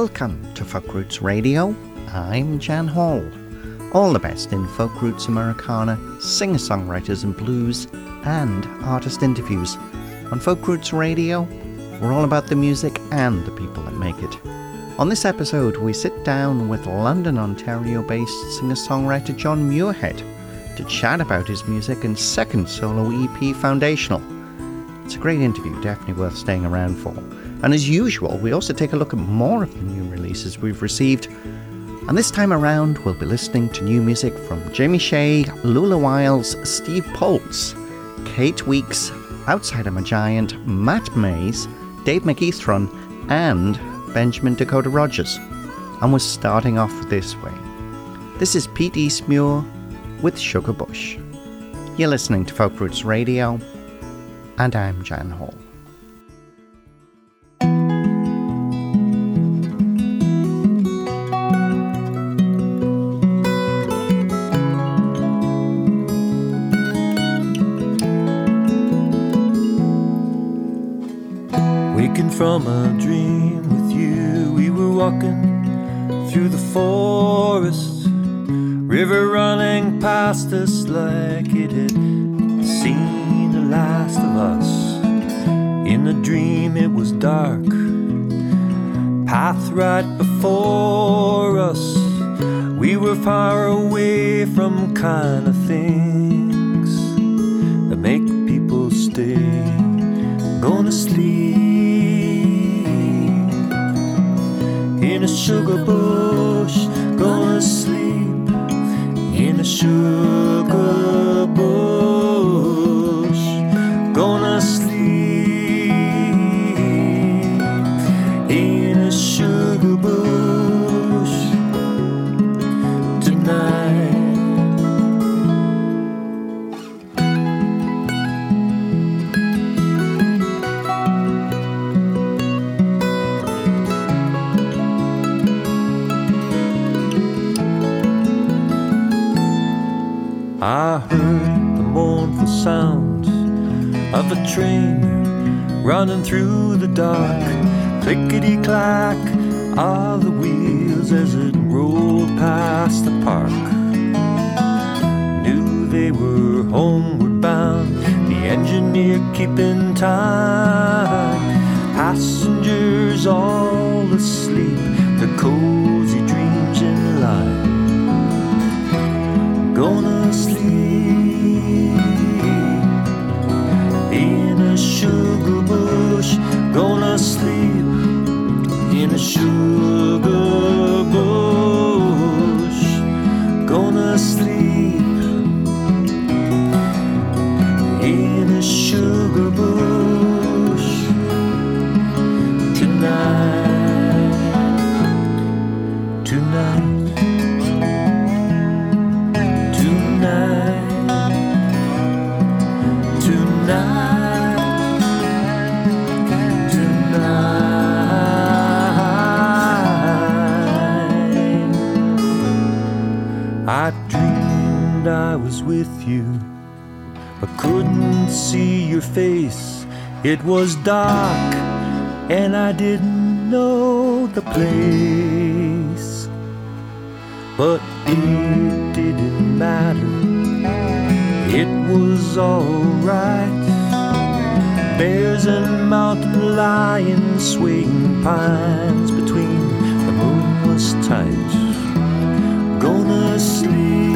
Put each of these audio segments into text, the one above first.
Welcome to Folk Roots Radio. I'm Jan Hall. All the best in folk roots Americana, singer songwriters and blues, and artist interviews. On Folk Roots Radio, we're all about the music and the people that make it. On this episode, we sit down with London, Ontario based singer songwriter John Muirhead to chat about his music and second solo EP, Foundational. It's a great interview, definitely worth staying around for. And as usual, we also take a look at more of the new releases we've received. And this time around, we'll be listening to new music from Jamie Shea, Lula Wiles, Steve Poltz, Kate Weeks, Outsider My Giant, Matt Mays, Dave McEachron, and Benjamin Dakota Rogers. And we're starting off this way. This is Pete Eastmuir with Sugar Bush. You're listening to Folk Roots Radio, and I'm Jan Hall. The forest, river running past us like it had seen the last of us. In the dream, it was dark, path right before us. We were far away from kind of things that make people stay. In a sugar bush, gonna sleep in a sugar train running through the dark. Clickety clack of the wheels as it rolled past the park. Knew they were homeward bound, the engineer keeping time. Passengers all you, but couldn't see your face. It was dark, and I didn't know the place. But it didn't matter, it was alright. Bears and mountain lions swaying pines between the moon was tight gonna sleep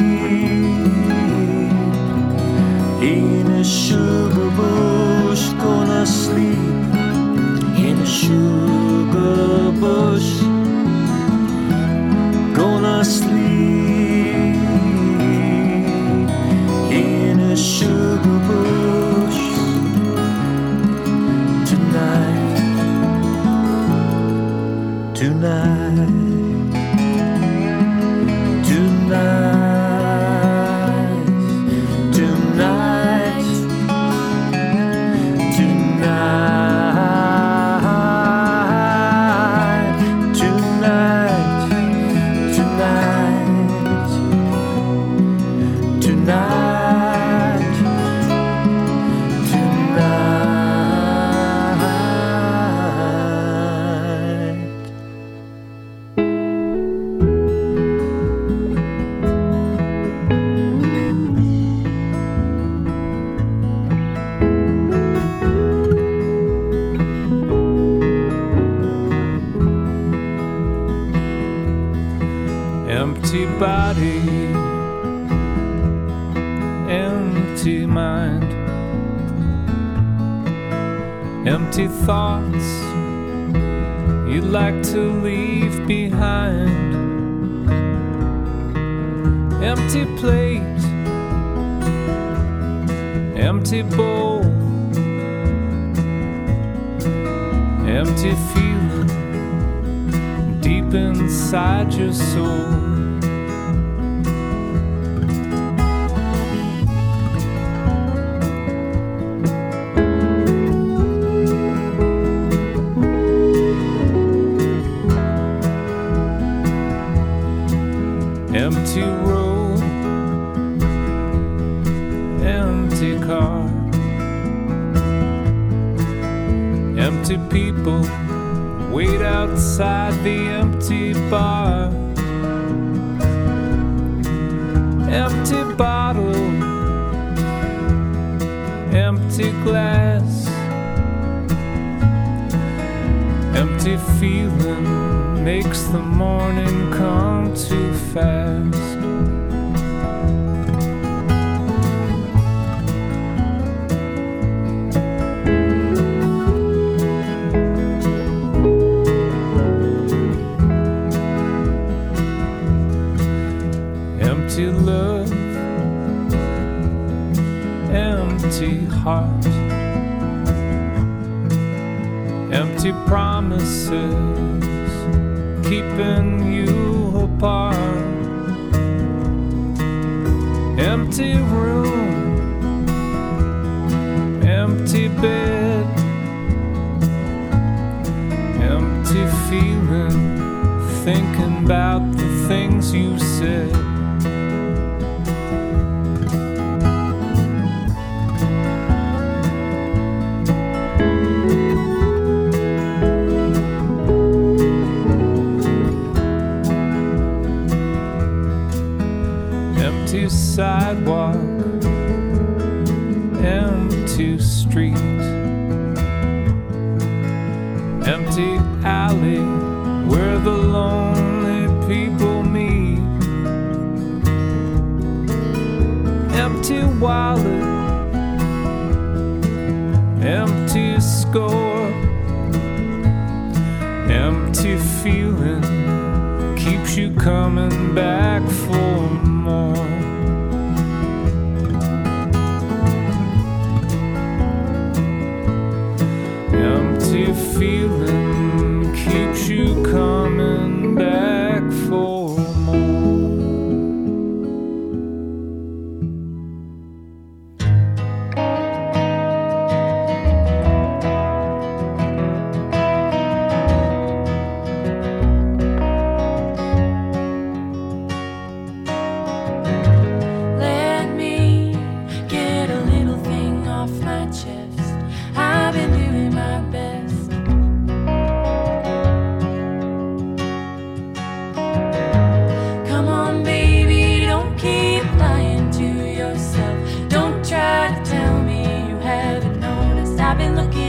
in a sugar bush, gonna sleep. In a sugar bush, gonna sleep. In a sugar bush tonight, tonight. empty thoughts you'd like to leave behind. Empty plate, empty bowl, empty feeling deep inside your soul. empty room, empty bed, empty feeling, thinking about the things you said. sidewalk, empty street, empty alley where the lonely people meet, empty wallet, empty score, empty feeling keeps you coming back been looking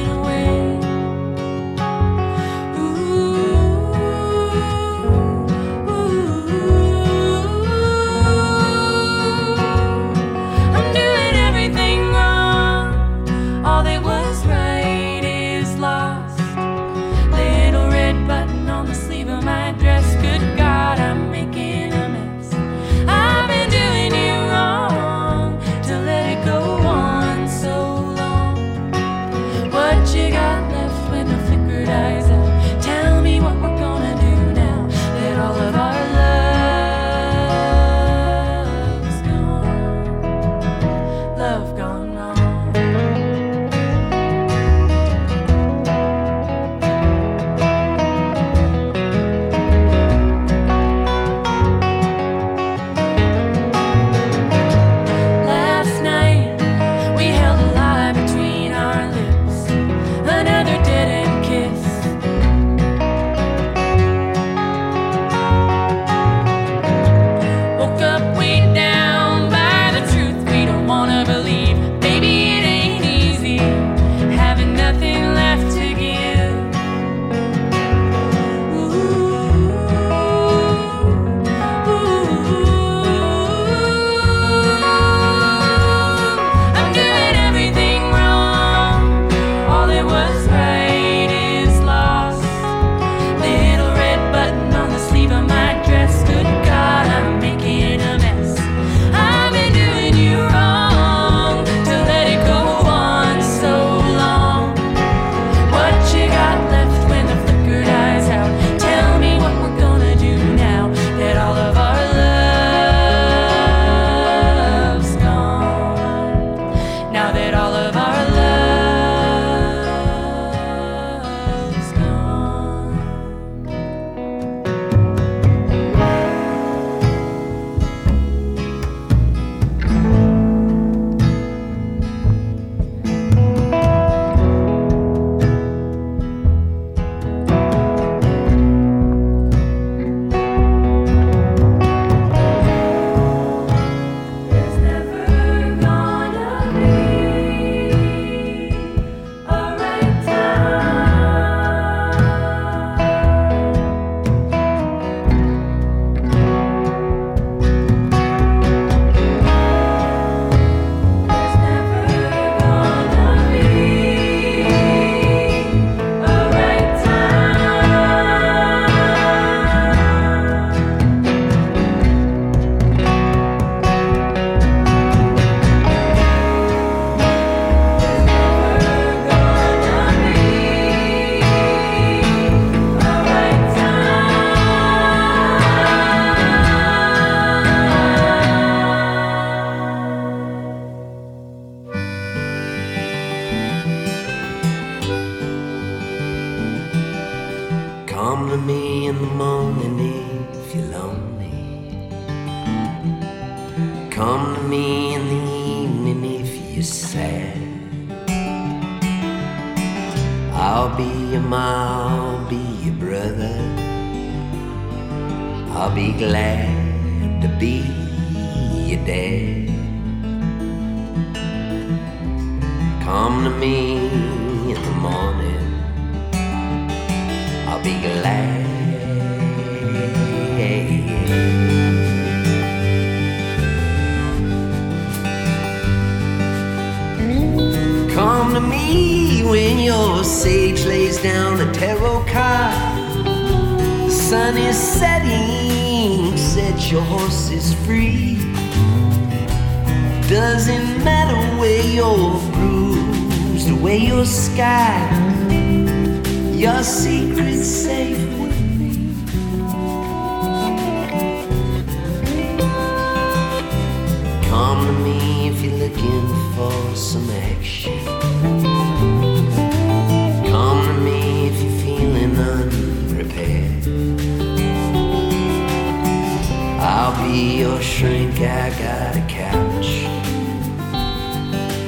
your. Come to me in the morning. I'll be glad. Come to me when your sage lays down a tarot card. The sun is setting, set your horses free. Doesn't matter where you're bruised where you're scarred. Your secret's safe with me. Come to me if you're looking for some action. Come to me if you're feeling unprepared. I'll be your shrink, I got.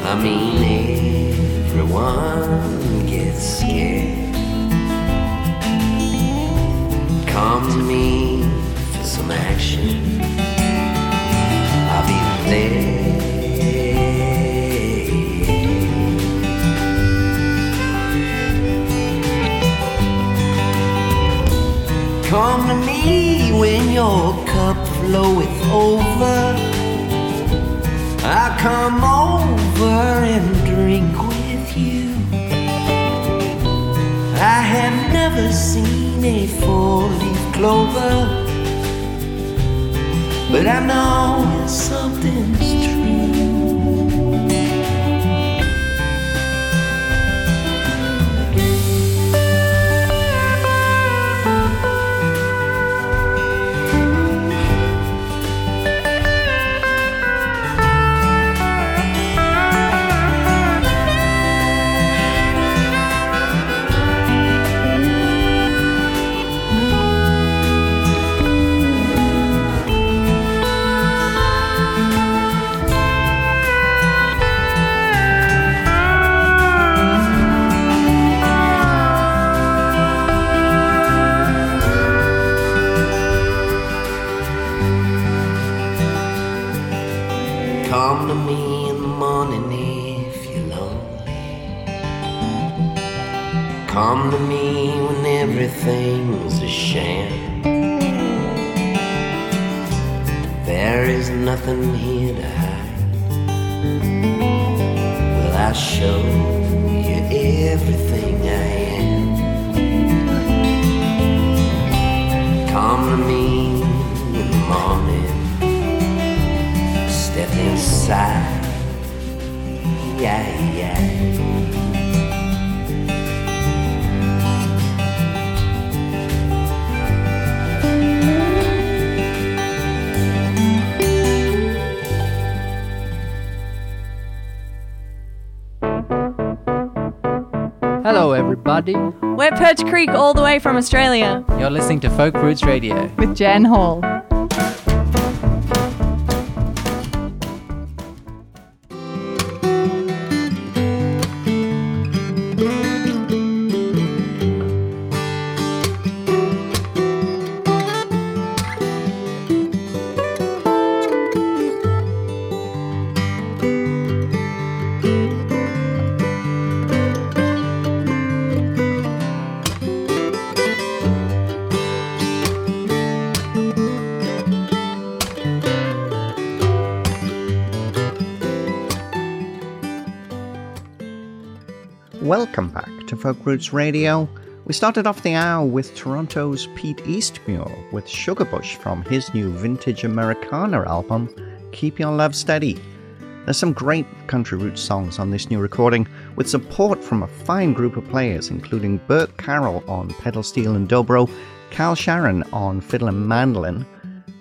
I mean, everyone gets scared. Come to me for some action. I'll be there. Come to me when your cup floweth over. I come over and drink with you. I have never seen a four-leaf clover, but I know something's true. Perch Creek all the way from Australia. You're listening to Folk Roots Radio. With Jan Hall. Welcome back to Folk Roots Radio. We started off the hour with Toronto's Pete Eastmuir with Sugarbush from his new vintage Americana album, Keep Your Love Steady. There's some great country roots songs on this new recording, with support from a fine group of players, including Burke Carroll on pedal steel and dobro, Cal Sharon on fiddle and mandolin,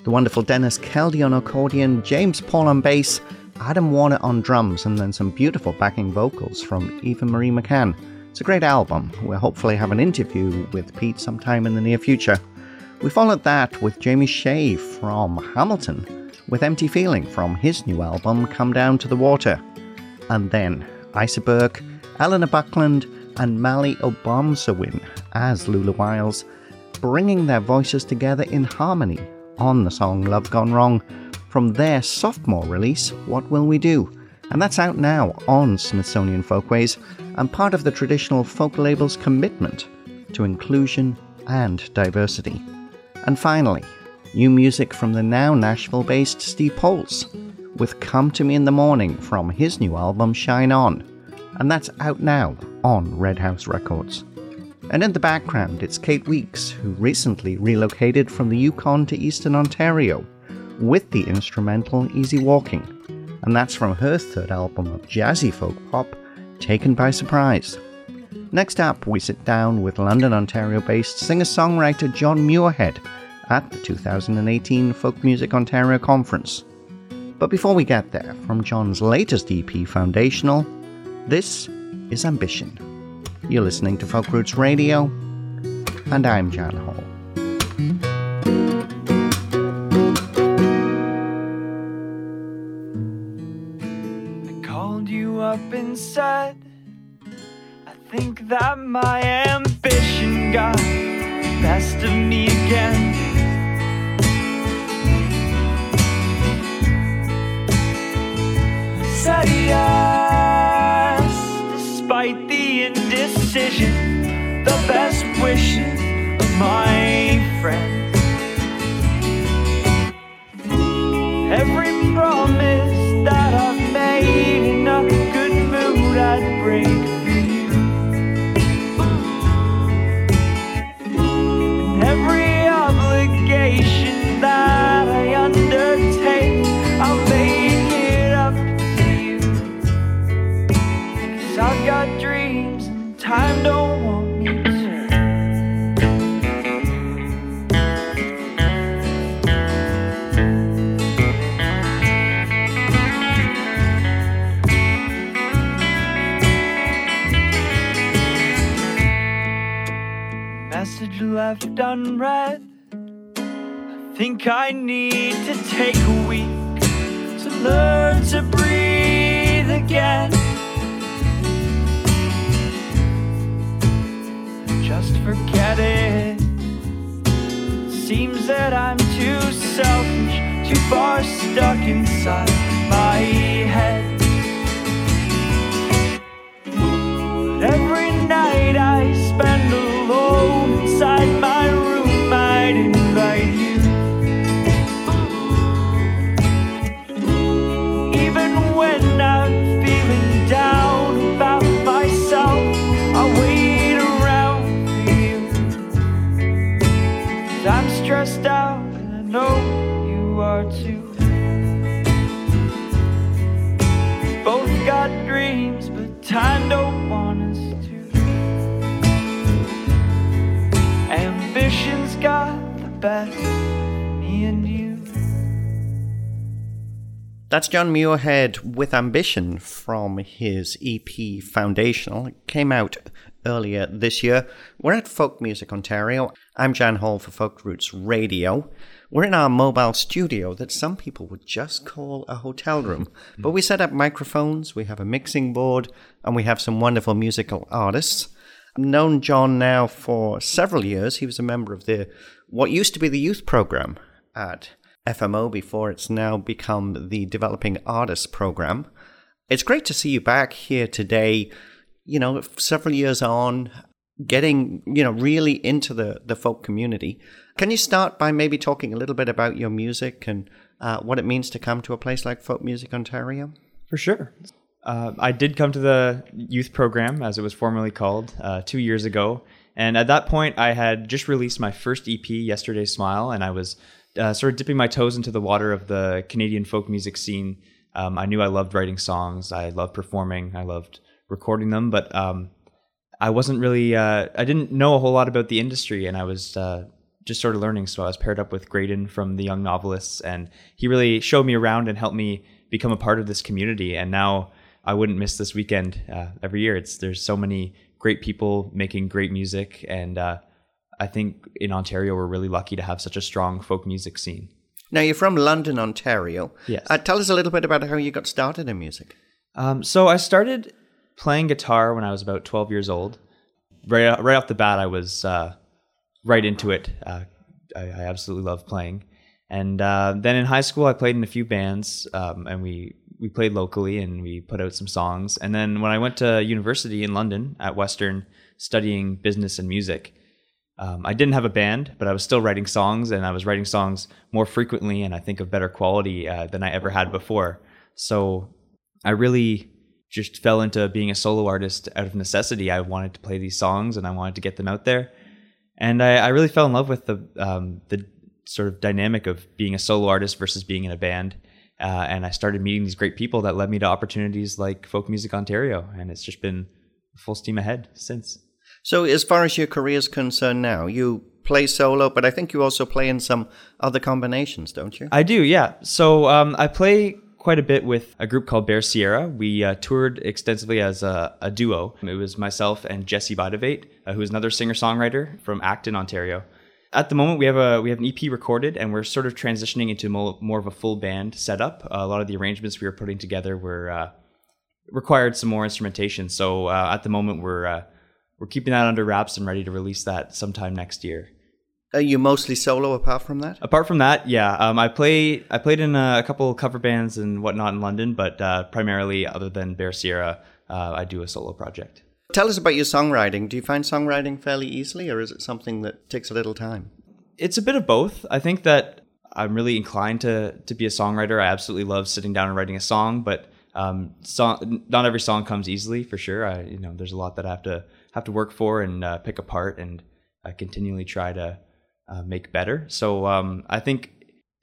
the wonderful Denis Keldie on accordion, James Paul on bass, Adam Warner on drums, and then some beautiful backing vocals from Eva Marie McCann. It's a great album. We'll hopefully have an interview with Pete sometime in the near future. We followed that with Jamie Shea from Hamilton, with Empty Feeling from his new album Come Down to the Water. And then Burke, Eleanor Buckland, and Mali Obomsawin as Lula Wiles, bringing their voices together in harmony on the song Love Gone Wrong from their sophomore release, What Will We Do? And that's out now on Smithsonian Folkways and part of the traditional folk label's commitment to inclusion and diversity. And finally, new music from the now Nashville based Steve Poltz with Come to Me in the Morning from his new album Shine On. And that's out now on Red House Records. And in the background, it's Kate Weeks, who recently relocated from the Yukon to Eastern Ontario with the instrumental Easy Walking. And that's from her third album of jazzy folk pop, Taken by Surprise. Next up, we sit down with London, Ontario based singer songwriter John Muirhead at the 2018 Folk Music Ontario Conference. But before we get there, from John's latest EP, Foundational, this is Ambition. You're listening to Folk Roots Radio, and I'm Jan Hall. That my ambition got the best of me again. Said yes, despite the indecision, the best wishes of my friends. Left unread. I think I need to take a week to learn to breathe again. Just forget it. Seems that I'm too selfish, too far stuck inside my That's John Muirhead with Ambition from his EP Foundational. It came out earlier this year. We're at Folk Music Ontario. I'm Jan Hall for Folk Roots Radio. We're in our mobile studio that some people would just call a hotel room. But we set up microphones, we have a mixing board, and we have some wonderful musical artists. I've known John now for several years. He was a member of the what used to be the youth program at FMO before it's now become the Developing Artists Program. It's great to see you back here today, you know, several years on, getting, you know, really into the, the folk community. Can you start by maybe talking a little bit about your music and uh, what it means to come to a place like Folk Music Ontario? For sure. Uh, I did come to the youth program, as it was formerly called, uh, two years ago. And at that point, I had just released my first EP, Yesterday's Smile, and I was uh, sort of dipping my toes into the water of the Canadian folk music scene. Um, I knew I loved writing songs, I loved performing, I loved recording them, but um, I wasn't really, uh, I didn't know a whole lot about the industry, and I was uh, just sort of learning. So I was paired up with Graydon from the Young Novelists, and he really showed me around and helped me become a part of this community. And now I wouldn't miss this weekend uh, every year. It's there's so many great people making great music, and uh, I think in Ontario we're really lucky to have such a strong folk music scene. Now, you're from London, Ontario. Yes. Uh, tell us a little bit about how you got started in music. Um, so I started playing guitar when I was about 12 years old. Right, right off the bat, I was uh, right into it. Uh, I, I absolutely love playing. And uh, then in high school, I played in a few bands, um, and we we played locally and we put out some songs. And then when I went to university in London at Western, studying business and music, um, I didn't have a band, but I was still writing songs, and I was writing songs more frequently, and I think of better quality uh, than I ever had before. So I really just fell into being a solo artist out of necessity. I wanted to play these songs, and I wanted to get them out there, and I, I really fell in love with the um, the sort of dynamic of being a solo artist versus being in a band. Uh, and I started meeting these great people that led me to opportunities like Folk Music Ontario, and it's just been full steam ahead since. So, as far as your career is concerned now, you play solo, but I think you also play in some other combinations, don't you? I do, yeah. So um, I play quite a bit with a group called Bear Sierra. We uh, toured extensively as a, a, duo. It was myself and Jesse Bidevate, uh, who is another singer songwriter from Acton, Ontario. At the moment, we have a we have an EP recorded, and we're sort of transitioning into more, more of a full band setup. Uh, a lot of the arrangements we were putting together were uh, required some more instrumentation. So uh, at the moment, we're uh, we're keeping that under wraps and ready to release that sometime next year. Are you mostly solo apart from that? Apart from that, yeah, um, I play. I played in a, a, couple cover bands and whatnot in London, but uh, primarily, other than Bear Sierra, uh, I do a solo project. Tell us about your songwriting. Do you find songwriting fairly easily, or is it something that takes a little time? It's a bit of both. I think that I'm really inclined to to be a songwriter. I absolutely love sitting down and writing a song, but um, song, not every song comes easily for sure. I, you know, there's a lot that I have to have to work for and uh, pick apart and uh, continually try to uh, make better. So um, I think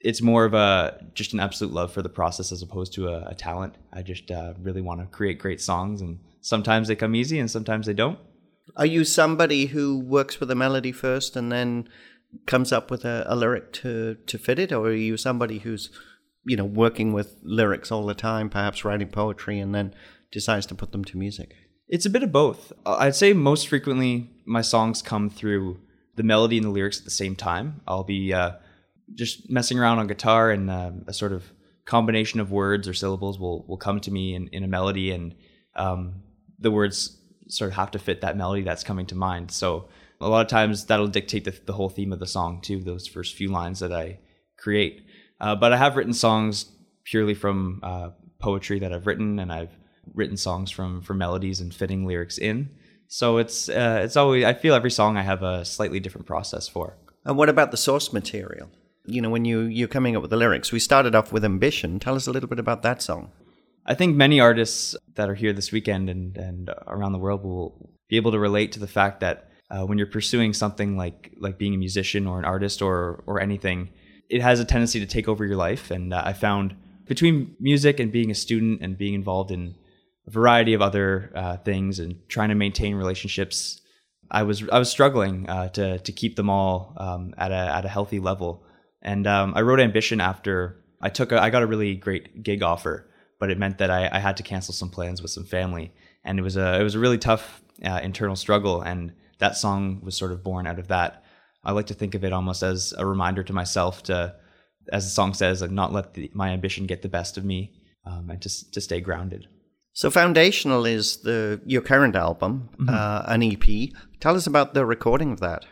it's more of a just an absolute love for the process as opposed to a, a talent. I just uh, really want to create great songs, and sometimes they come easy and sometimes they don't. Are you somebody who works with a melody first and then comes up with a, a lyric to to fit it, or are you somebody who's you know working with lyrics all the time, perhaps writing poetry and then decides to put them to music? It's a bit of both. I'd say most frequently my songs come through the melody and the lyrics at the same time. I'll be uh, just messing around on guitar and uh, a sort of combination of words or syllables will, will come to me in, in a melody and um, the words sort of have to fit that melody that's coming to mind. So a lot of times that'll dictate the, the whole theme of the song too, those first few lines that I create. Uh, but I have written songs purely from uh, poetry that I've written and I've written songs from from melodies and fitting lyrics in. So it's uh, it's always I feel every song I have a slightly different process for. And what about the source material? You know, when you you're coming up with the lyrics, we started off with Ambition. Tell us a little bit about that song. I think many artists that are here this weekend and and around the world will be able to relate to the fact that uh, when you're pursuing something like like being a musician or an artist or or anything, it has a tendency to take over your life. And uh, I found between music and being a student and being involved in variety of other uh, things and trying to maintain relationships. I was I was struggling uh, to to keep them all um, at a at a healthy level, and um, I wrote Ambition after I took a, I got a really great gig offer, but it meant that I, I had to cancel some plans with some family, and it was a it was a really tough uh, internal struggle, and that song was sort of born out of that. I like to think of it almost as a reminder to myself to, as the song says, like not let the, my ambition get the best of me, um, and to to stay grounded. So foundational is the your current album, mm-hmm. uh, an EP. Tell us about the recording of that.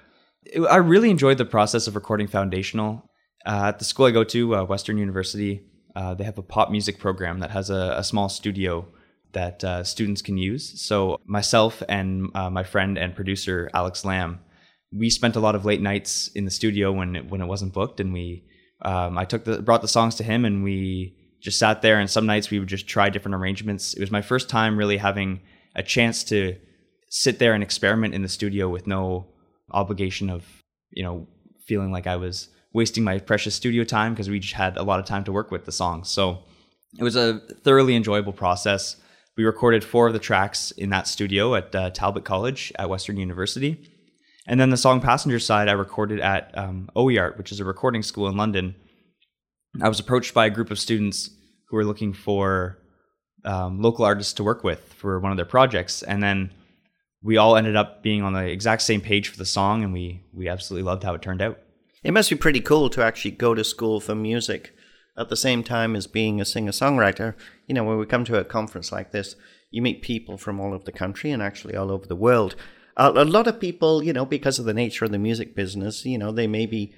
I really enjoyed the process of recording foundational. Uh, at the school I go to, uh, Western University, uh, they have a pop music program that has a, a small studio that uh, students can use. So myself and uh, my friend and producer Alex Lamb, we spent a lot of late nights in the studio when it, when it wasn't booked, and we um, I took the brought the songs to him and we just sat there and some nights we would just try different arrangements. It was my first time really having a chance to sit there and experiment in the studio with no obligation of, you know, feeling like I was wasting my precious studio time because we just had a lot of time to work with the songs. So it was a thoroughly enjoyable process. We recorded four of the tracks in that studio at uh, Talbot College at Western University. And then the song Passenger Side I recorded at um, OIART, which is a recording school in London I was approached by a group of students who were looking for um, local artists to work with for one of their projects, and then we all ended up being on the exact same page for the song, and we we absolutely loved how it turned out. It must be pretty cool to actually go to school for music at the same time as being a singer songwriter. You know, when we come to a conference like this, you meet people from all over the country and actually all over the world. A, a lot of people, you know, because of the nature of the music business, you know, they may be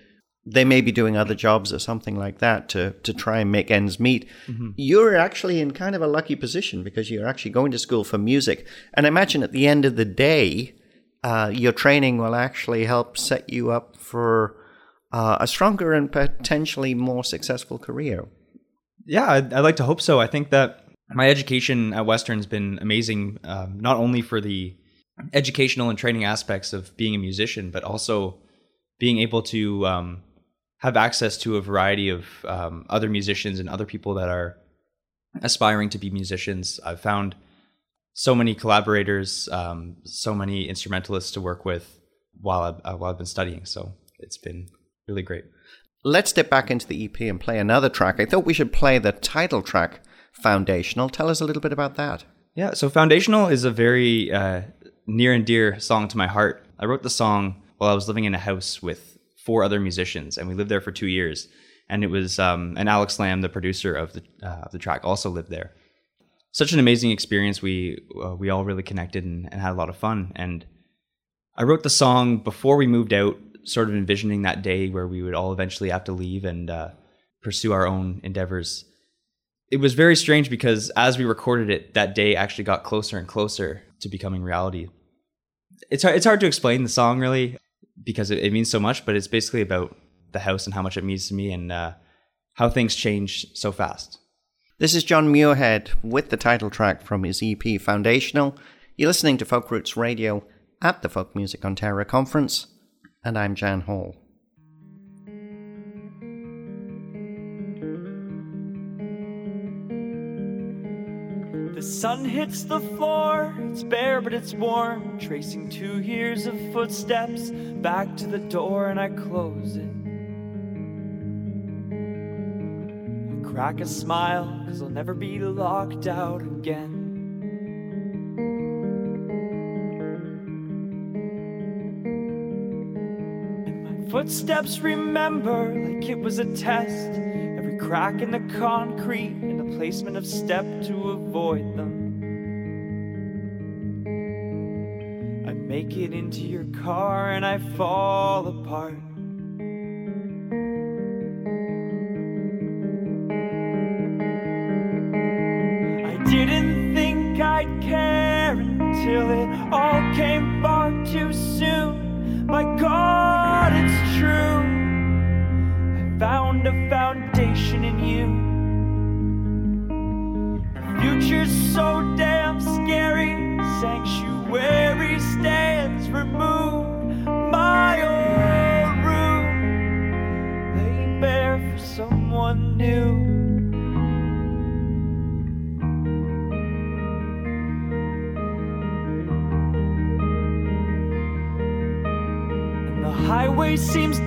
they may be doing other jobs or something like that to to try and make ends meet. You're actually in kind of a lucky position because you're actually going to school for music, and I imagine at the end of the day, uh, your training will actually help set you up for uh, a stronger and potentially more successful career. Yeah, I'd, I'd like to hope so. I think that my education at Western's been amazing, um, not only for the educational and training aspects of being a musician, but also being able to um, have access to a variety of um, other musicians and other people that are aspiring to be musicians. I've found so many collaborators, um, so many instrumentalists to work with while I've, uh, while I've been studying. So it's been really great. Let's step back into the EP and play another track. I thought we should play the title track, Foundational. Tell us a little bit about that. Yeah, so Foundational is a very uh, near and dear song to my heart. I wrote the song while I was living in a house with four other musicians, and we lived there for two years. And it was, um, and Alex Lamb, the producer of the uh, of the track, also lived there. Such an amazing experience. We uh, we all really connected and, and had a lot of fun. And I wrote the song before we moved out, sort of envisioning that day where we would all eventually have to leave and uh, pursue our own endeavors. It was very strange because as we recorded it, that day actually got closer and closer to becoming reality. It's hard, it's hard to explain the song really because it, it means so much, but it's basically about the house and how much it means to me and uh, how things change so fast. This is John Muirhead with the title track from his EP Foundational. You're listening to Folk Roots Radio at the Folk Music Ontario Conference, and I'm Jan Hall. Sun hits the floor, it's bare but it's warm. Tracing two years of footsteps back to the door, and I close it. I crack a smile, cause I'll never be locked out again. And my footsteps remember like it was a test. Every crack in the concrete the placement of step to avoid them. I make it into your car and I fall apart. I didn't think I'd care until it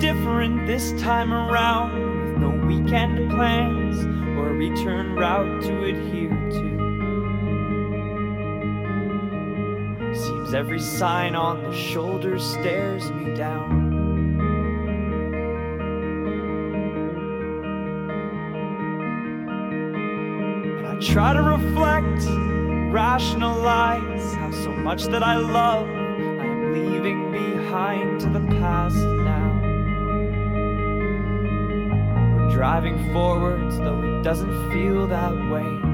different this time around, with no weekend plans or return route to adhere to. Seems every sign on the shoulder stares me down. And I try to reflect, rationalize how so much that I love I am leaving behind to the past driving forwards, though it doesn't feel that way.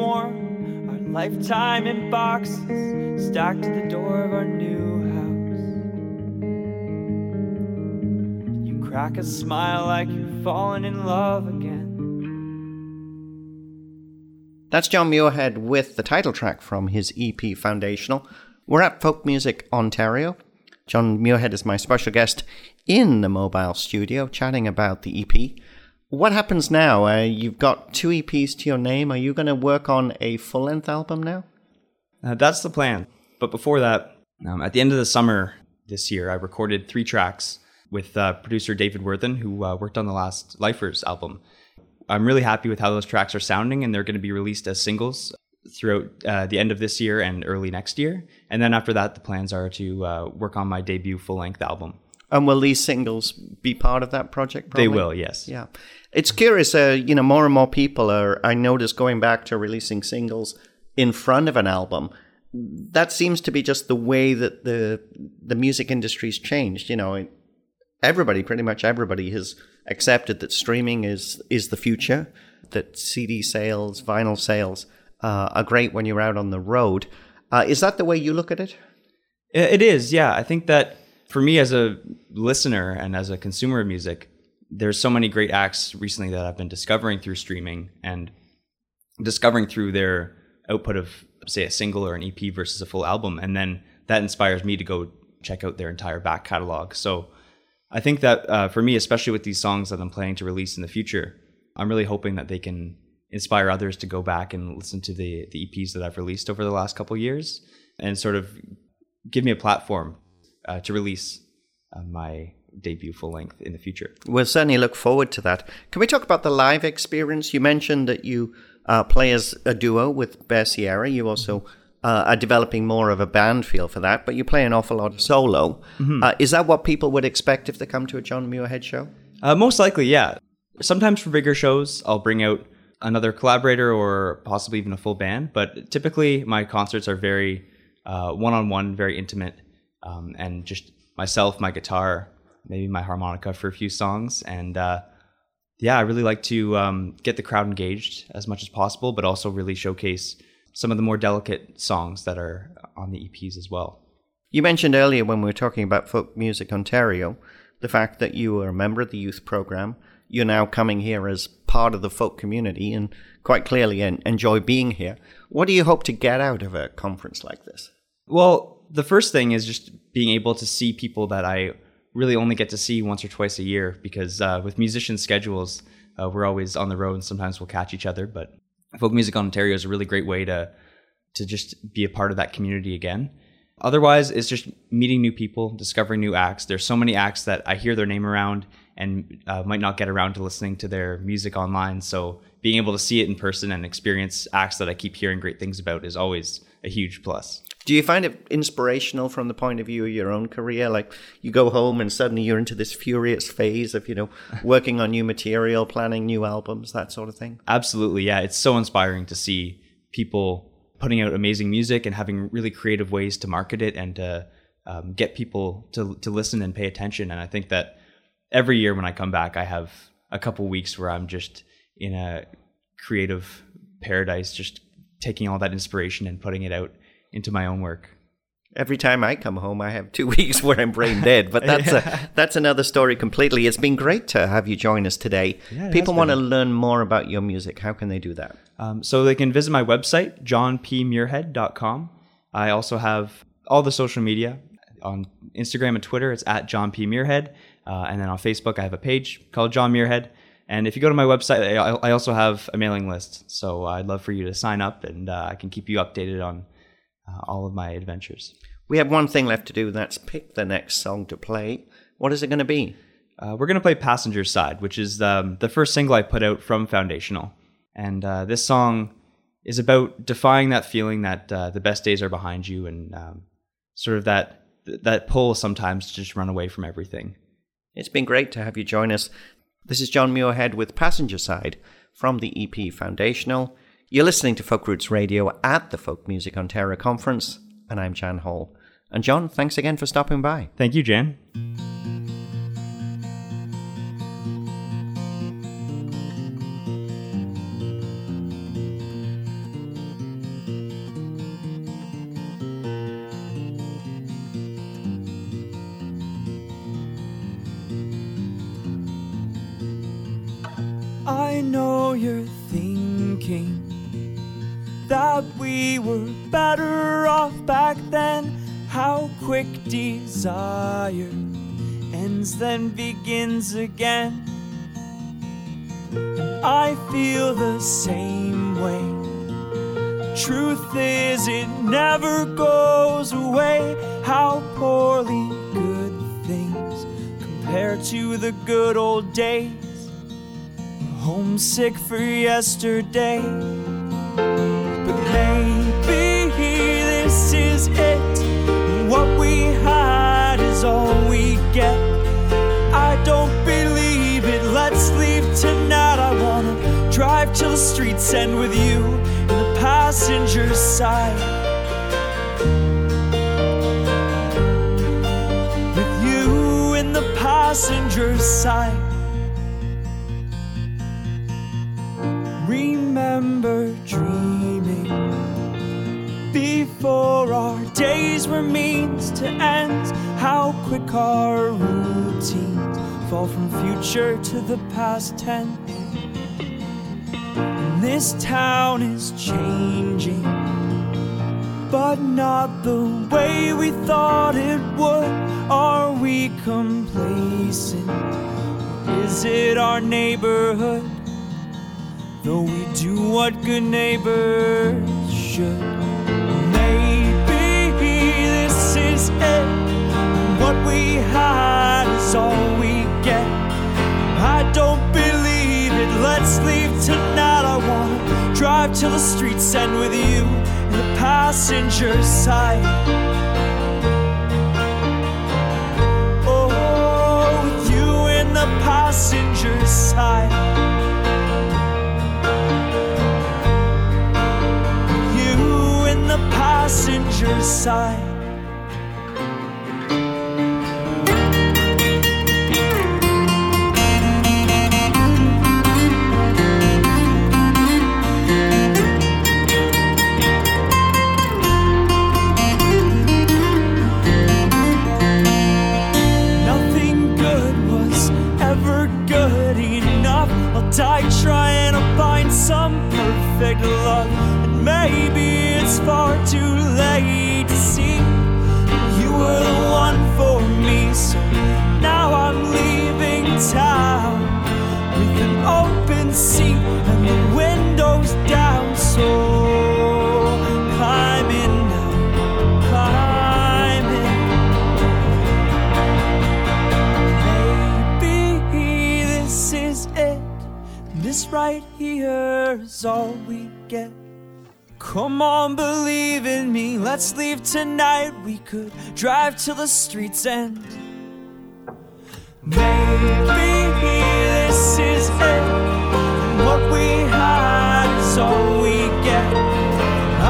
Warm. Our Lifetime in boxes stacked to the door of our new house. You crack a smile like you're falling in love again. That's John Muirhead with the title track from his EP Foundational. We're at Folk Music Ontario. John Muirhead is my special guest in the mobile studio chatting about the EP. What happens now? Uh, you've got two EPs to your name. Are you going to work on a full length album now? Uh, that's the plan. But before that, um, at the end of the summer this year, I recorded three tracks with uh, producer David Worthen, who uh, worked on the last Lifers album. I'm really happy with how those tracks are sounding, and they're going to be released as singles throughout uh, the end of this year and early next year. And then after that, the plans are to uh, work on my debut full length album. And will these singles be part of that project? They will, yes. Yeah. It's curious, uh, you know, more and more people are, I notice, going back to releasing singles in front of an album. That seems to be just the way that the the music industry's changed. You know, everybody, pretty much everybody, has accepted that streaming is is the future. That CD sales, vinyl sales, uh, are great when you're out on the road. Uh, is that the way you look at it? It is, yeah. I think that for me as a listener and as a consumer of music, there's so many great acts recently that I've been discovering through streaming and discovering through their output of say a single or an EP versus a full album and then that inspires me to go check out their entire back catalog. So I think that uh, for me, especially with these songs that I'm planning to release in the future, I'm really hoping that they can inspire others to go back and listen to the the EPs that I've released over the last couple years and sort of give me a platform uh, to release uh, my debut full length in the future. We'll certainly look forward to that. Can we talk about the live experience? You mentioned that you uh, play as a duo with Bear Sierra. You also uh, are developing more of a band feel for that, but you play an awful lot of solo. Uh, is that what people would expect if they come to a John Muirhead show? Uh, most likely, yeah. Sometimes for bigger shows, I'll bring out another collaborator or possibly even a full band. But typically, my concerts are very one on one, very intimate, um, and just myself, my guitar, maybe my harmonica for a few songs. And uh, yeah, I really like to um, get the crowd engaged as much as possible, but also really showcase some of the more delicate songs that are on the EPs as well. You mentioned earlier when we were talking about Folk Music Ontario the fact that you are a member of the youth program. You're now coming here as part of the folk community and quite clearly enjoy being here. What do you hope to get out of a conference like this? Well, the first thing is just being able to see people that I really only get to see once or twice a year because uh, with musician schedules, uh, we're always on the road and sometimes we'll catch each other. But Folk Music on Ontario is a really great way to to just be a part of that community again. Otherwise, it's just meeting new people, discovering new acts. There's so many acts that I hear their name around and uh, might not get around to listening to their music online. So being able to see it in person and experience acts that I keep hearing great things about is always a huge plus. Do you find it inspirational from the point of view of your own career? Like you go home and suddenly you're into this furious phase of, you know, working on new material, planning new albums, that sort of thing? Absolutely, yeah. It's so inspiring to see people putting out amazing music and having really creative ways to market it and to um, get people to to listen and pay attention. And I think that every year when I come back, I have a couple weeks where I'm just in a creative paradise, just taking all that inspiration and putting it out into my own work. Every time I come home, I have two weeks where I'm brain dead. But that's a, that's another story completely. It's been great to have you join us today. Yeah, People want to learn more about your music. How can they do that? Um, so they can visit my website, johnpmuirhead.com. I also have all the social media on Instagram and Twitter. It's at John P. Muirhead. Uh, and then on Facebook, I have a page called John Muirhead. And if you go to my website, I, I also have a mailing list. So I'd love for you to sign up and uh, I can keep you updated on uh, all of my adventures. We have one thing left to do, and that's pick the next song to play. What is it going to be? Uh, we're going to play Passenger Side, which is um, the first single I put out from Foundational. And uh, this song is about defying that feeling that uh, the best days are behind you and um, sort of that, that pull sometimes to just run away from everything. It's been great to have you join us. This is John Muirhead with Passenger Side from the EP Foundational. You're listening to Folk Roots Radio at the Folk Music Ontario Conference, and I'm Jan Hall. And John, thanks again for stopping by. Thank you, Jan. That we were better off back then. How quick desire ends, then begins again. I feel the same way. Truth is, it never goes away. How poorly good things compare to the good old days. Homesick for yesterday. Is it. What we had is all we get. I don't believe it. Let's leave tonight. I wanna drive till the streets end with you in the passenger side. With you in the passenger side. Remember dreaming before our days were means to ends. How quick our routines fall from future to the past tense. This town is changing, but not the way we thought it would. Are we complacent? Is it our neighborhood? Though we do what good neighbors should. This is it. What we had is all we get. I don't believe it. Let's leave tonight. I wanna drive till the streets end with you in the passenger side. Oh, with you in the passenger side. you in the passenger side. Die trying to find some perfect love. And maybe it's far too late to see you were the one for me. So now I'm leaving town with an open seat and the windows down. So right here is all we get. Come on, believe in me. Let's leave tonight. We could drive till the streets end. Maybe this is it. What we had is all we get.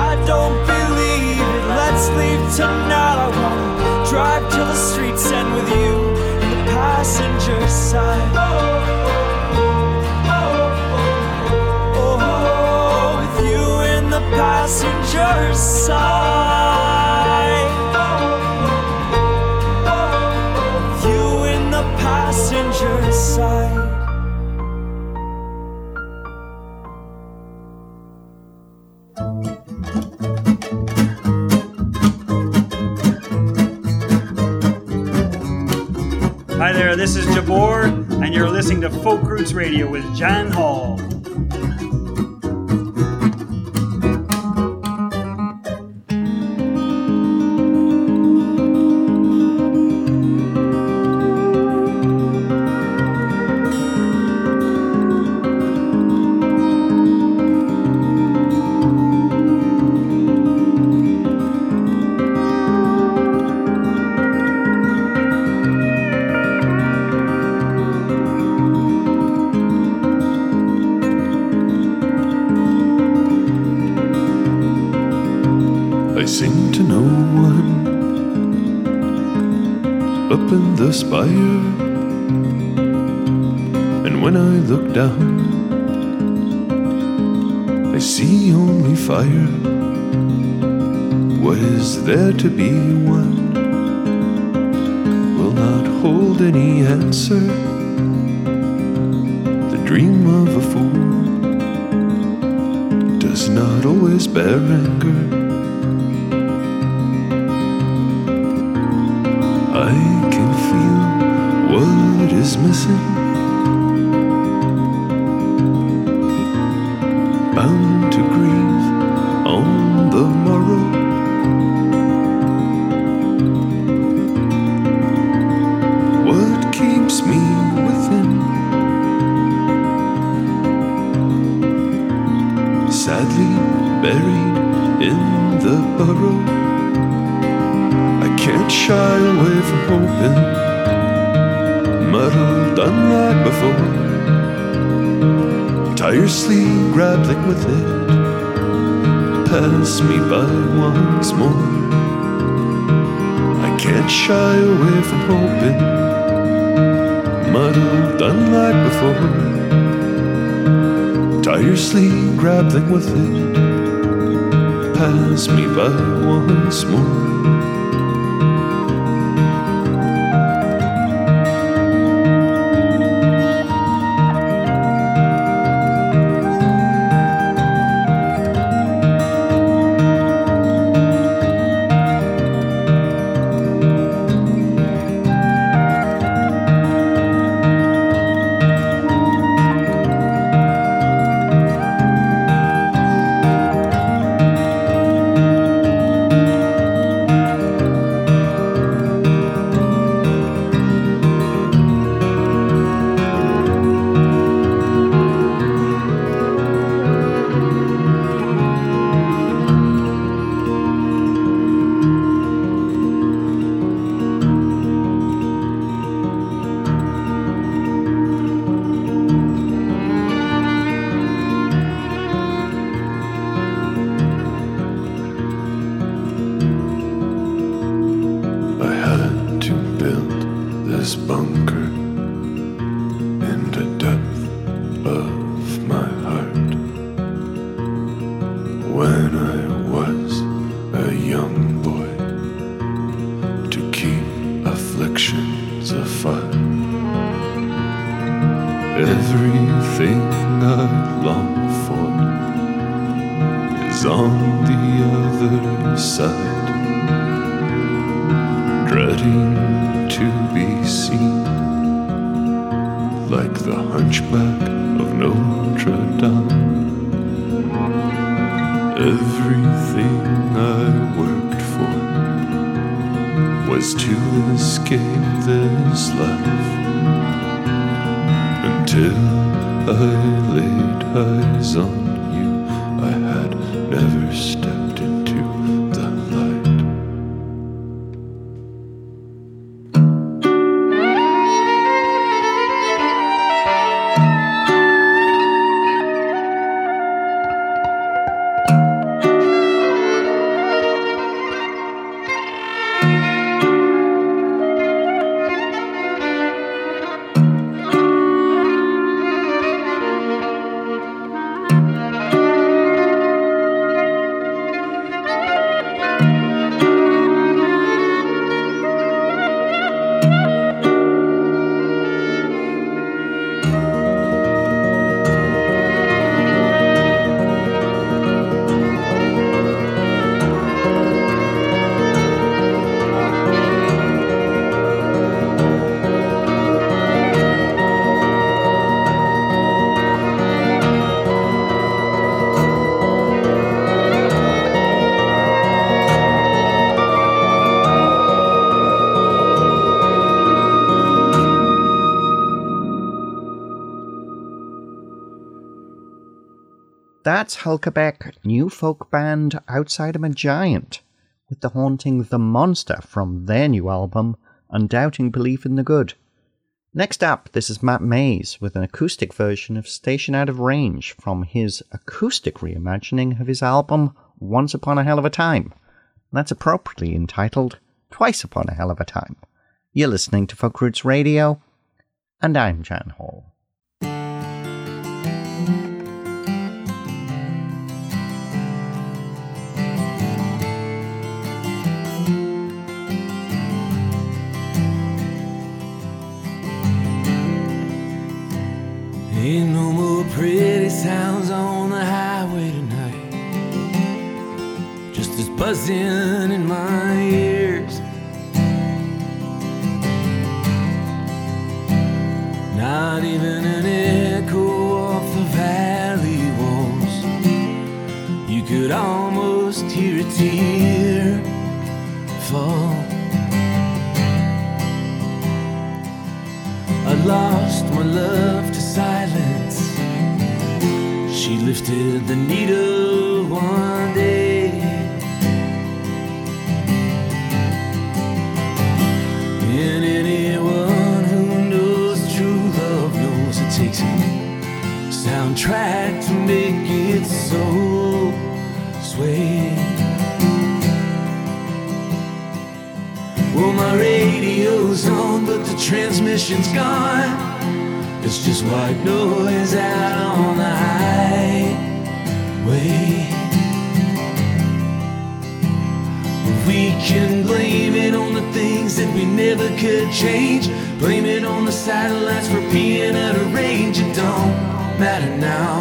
I don't believe it. Let's leave tonight. I wanna drive till the streets end with you in the passenger side. Passenger side. You in the passenger side. Hi there, this is Jabor, and you're listening to Folk Roots Radio with Jan Hall. See only fire. What is there to be won will not hold any answer. The dream of a fool does not always bear anger. I can feel what is missing. Pass me by once more. I can't shy away from hoping. Muddled unlike before. Tirelessly grappling with it. Pass me by once more. That's new folk band Outside I'm a Giant, with the haunting The Monster from their new album, Undoubting Belief in the Good. Next up, this is Matt Mays with an acoustic version of Station Out of Range from his acoustic reimagining of his album Once Upon a Hell of a Time. That's appropriately entitled Twice Upon a Hell of a Time. You're listening to Folk Roots Radio, and I'm Jan Hall. Ain't no more pretty sounds on the highway tonight. Just this buzzing in my ears. Not even an echo off the valley walls. You could almost hear a tear fall. Lost my love to silence. She lifted the needle one day. And anyone who knows true love knows it takes a soundtrack to make it so sway. Well, my on, but the transmission's gone. It's just white noise out on the highway. We can blame it on the things that we never could change. Blame it on the satellites for being out of range. It don't matter now.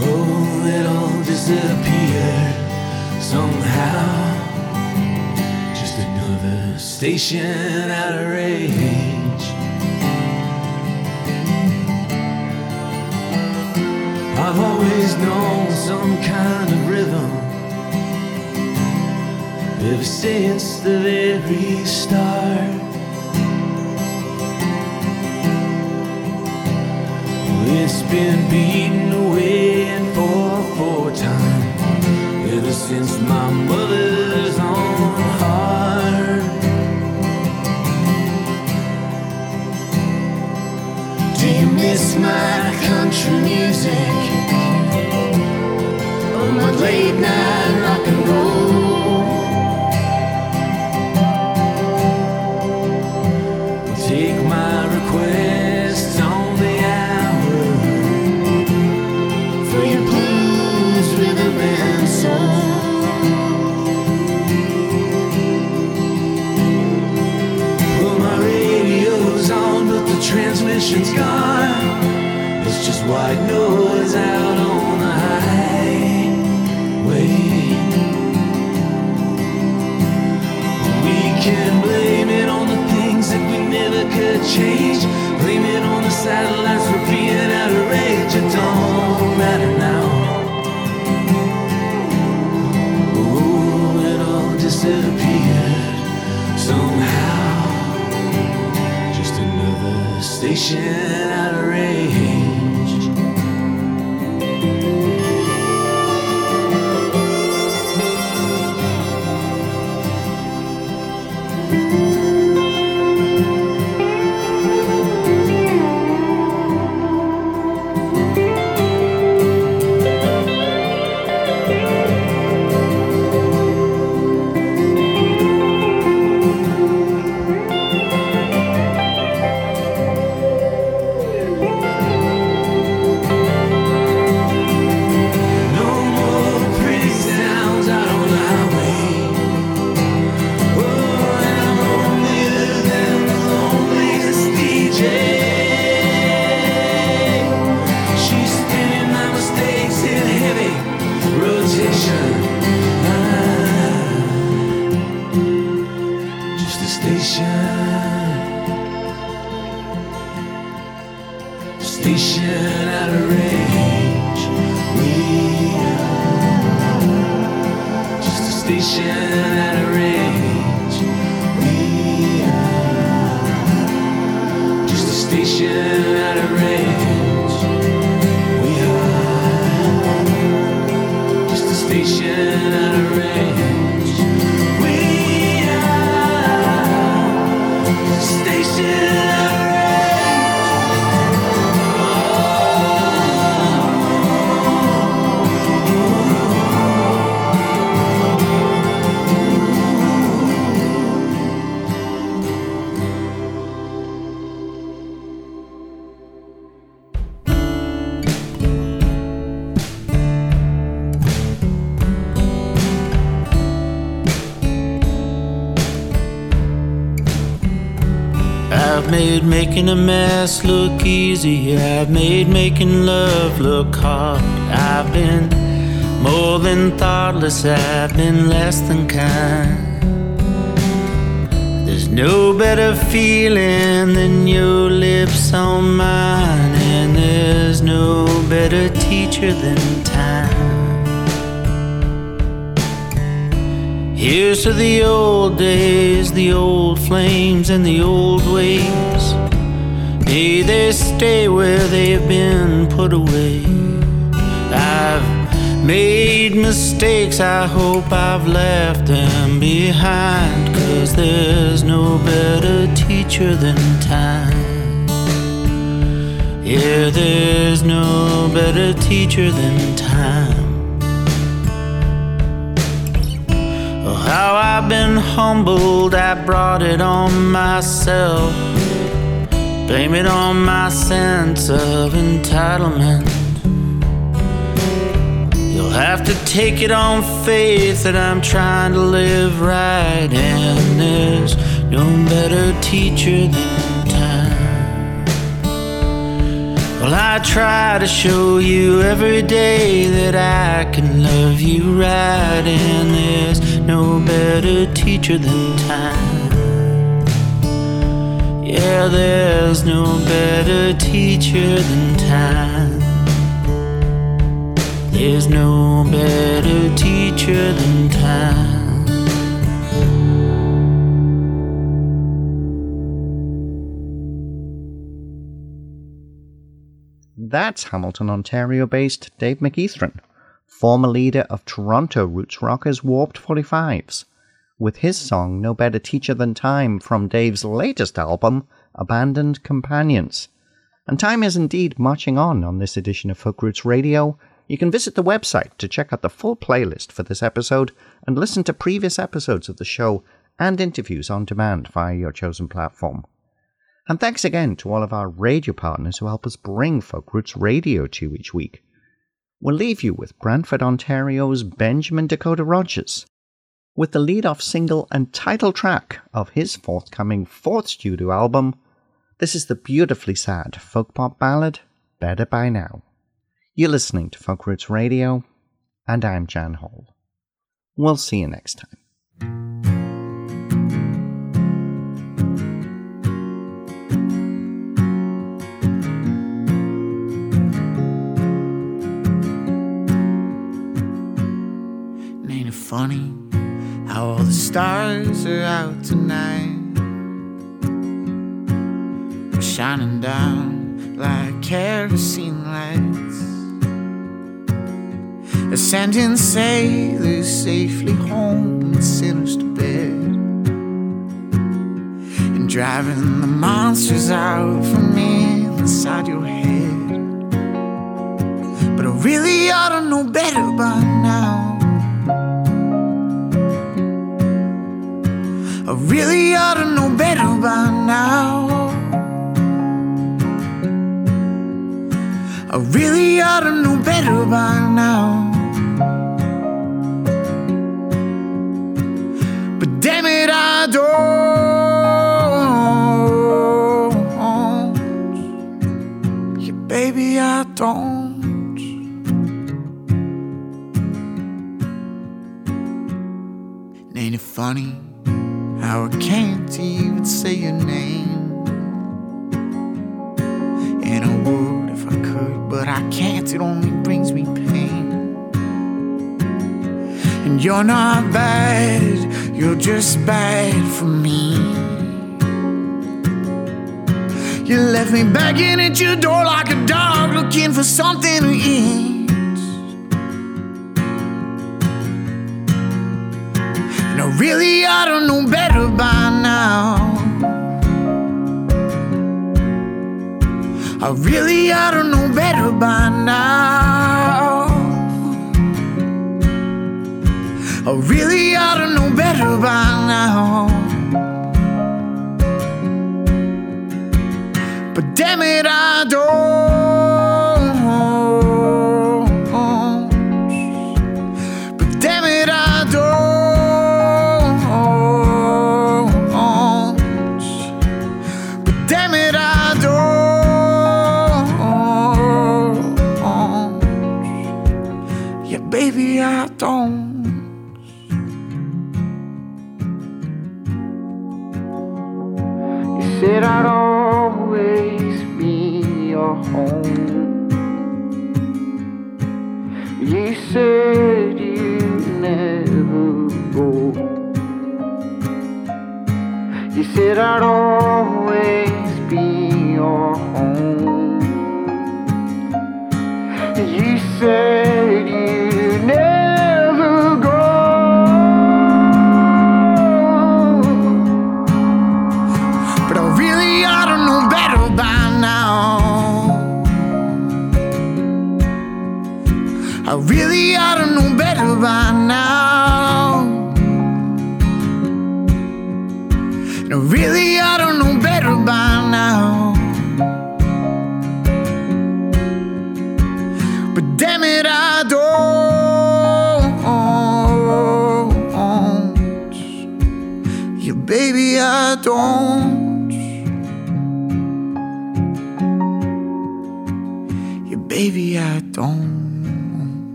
Oh, it all disappeared somehow. Another station out of range. I've always known some kind of rhythm ever since the very start. It's been beaten away in 4 4 time ever since my mother's my country music? Or my late night mess look easy. I've made making love look hard. I've been More than thoughtless, I've been less than kind. There's no better feeling than your lips on mine, and there's no better teacher than time. Here's to the old days, the old flames, and the old ways. May they stay where they've been put away. I've made mistakes, I hope I've left them behind. Cause there's no better teacher than time. Yeah, there's no better teacher than time. Oh, how I've been humbled, I brought it on myself. Blame it on my sense of entitlement. You'll have to take it on faith that I'm trying to live right, and there's no better teacher than time. Well, I try to show you every day that I can love you right, and there's no better teacher than time. Yeah, there's no better teacher than time. There's no better teacher than time. That's Hamilton, Ontario based Dave McEachran, former leader of Toronto roots rockers Warped 45s, with his song No Better Teacher Than Time from Dave's latest album, Abandoned Companions. And time is indeed marching on on this edition of Folk Roots Radio. You can visit the website to check out the full playlist for this episode and listen to previous episodes of the show and interviews on demand via your chosen platform. And thanks again to all of our radio partners who help us bring Folk Roots Radio to you each week. We'll leave you with Brantford, Ontario's Benjamin Dakota Rogers, with the lead off single and title track of his forthcoming fourth studio album. This is the beautifully sad folk pop ballad, Better By Now. You're listening to Folk Roots Radio, and I'm Jan Hall. We'll see you next time. Ain't it funny all the stars are out tonight? We're shining down like kerosene lights. Ascending sailors safely home and sinners to bed. And driving the monsters out from inside your head. But I really ought to know better by now. Really ought to know better by now. I really ought to know better by now. But damn it, I don't. Yeah, baby, I don't. Ain't it funny? How I can't even say your name. And I would if I could, but I can't, it only brings me pain. And you're not bad, you're just bad for me. You left me begging at your door like a dog looking for something to eat. Really ought to know better by now. I really ought to know better by now. I really ought to know better by now.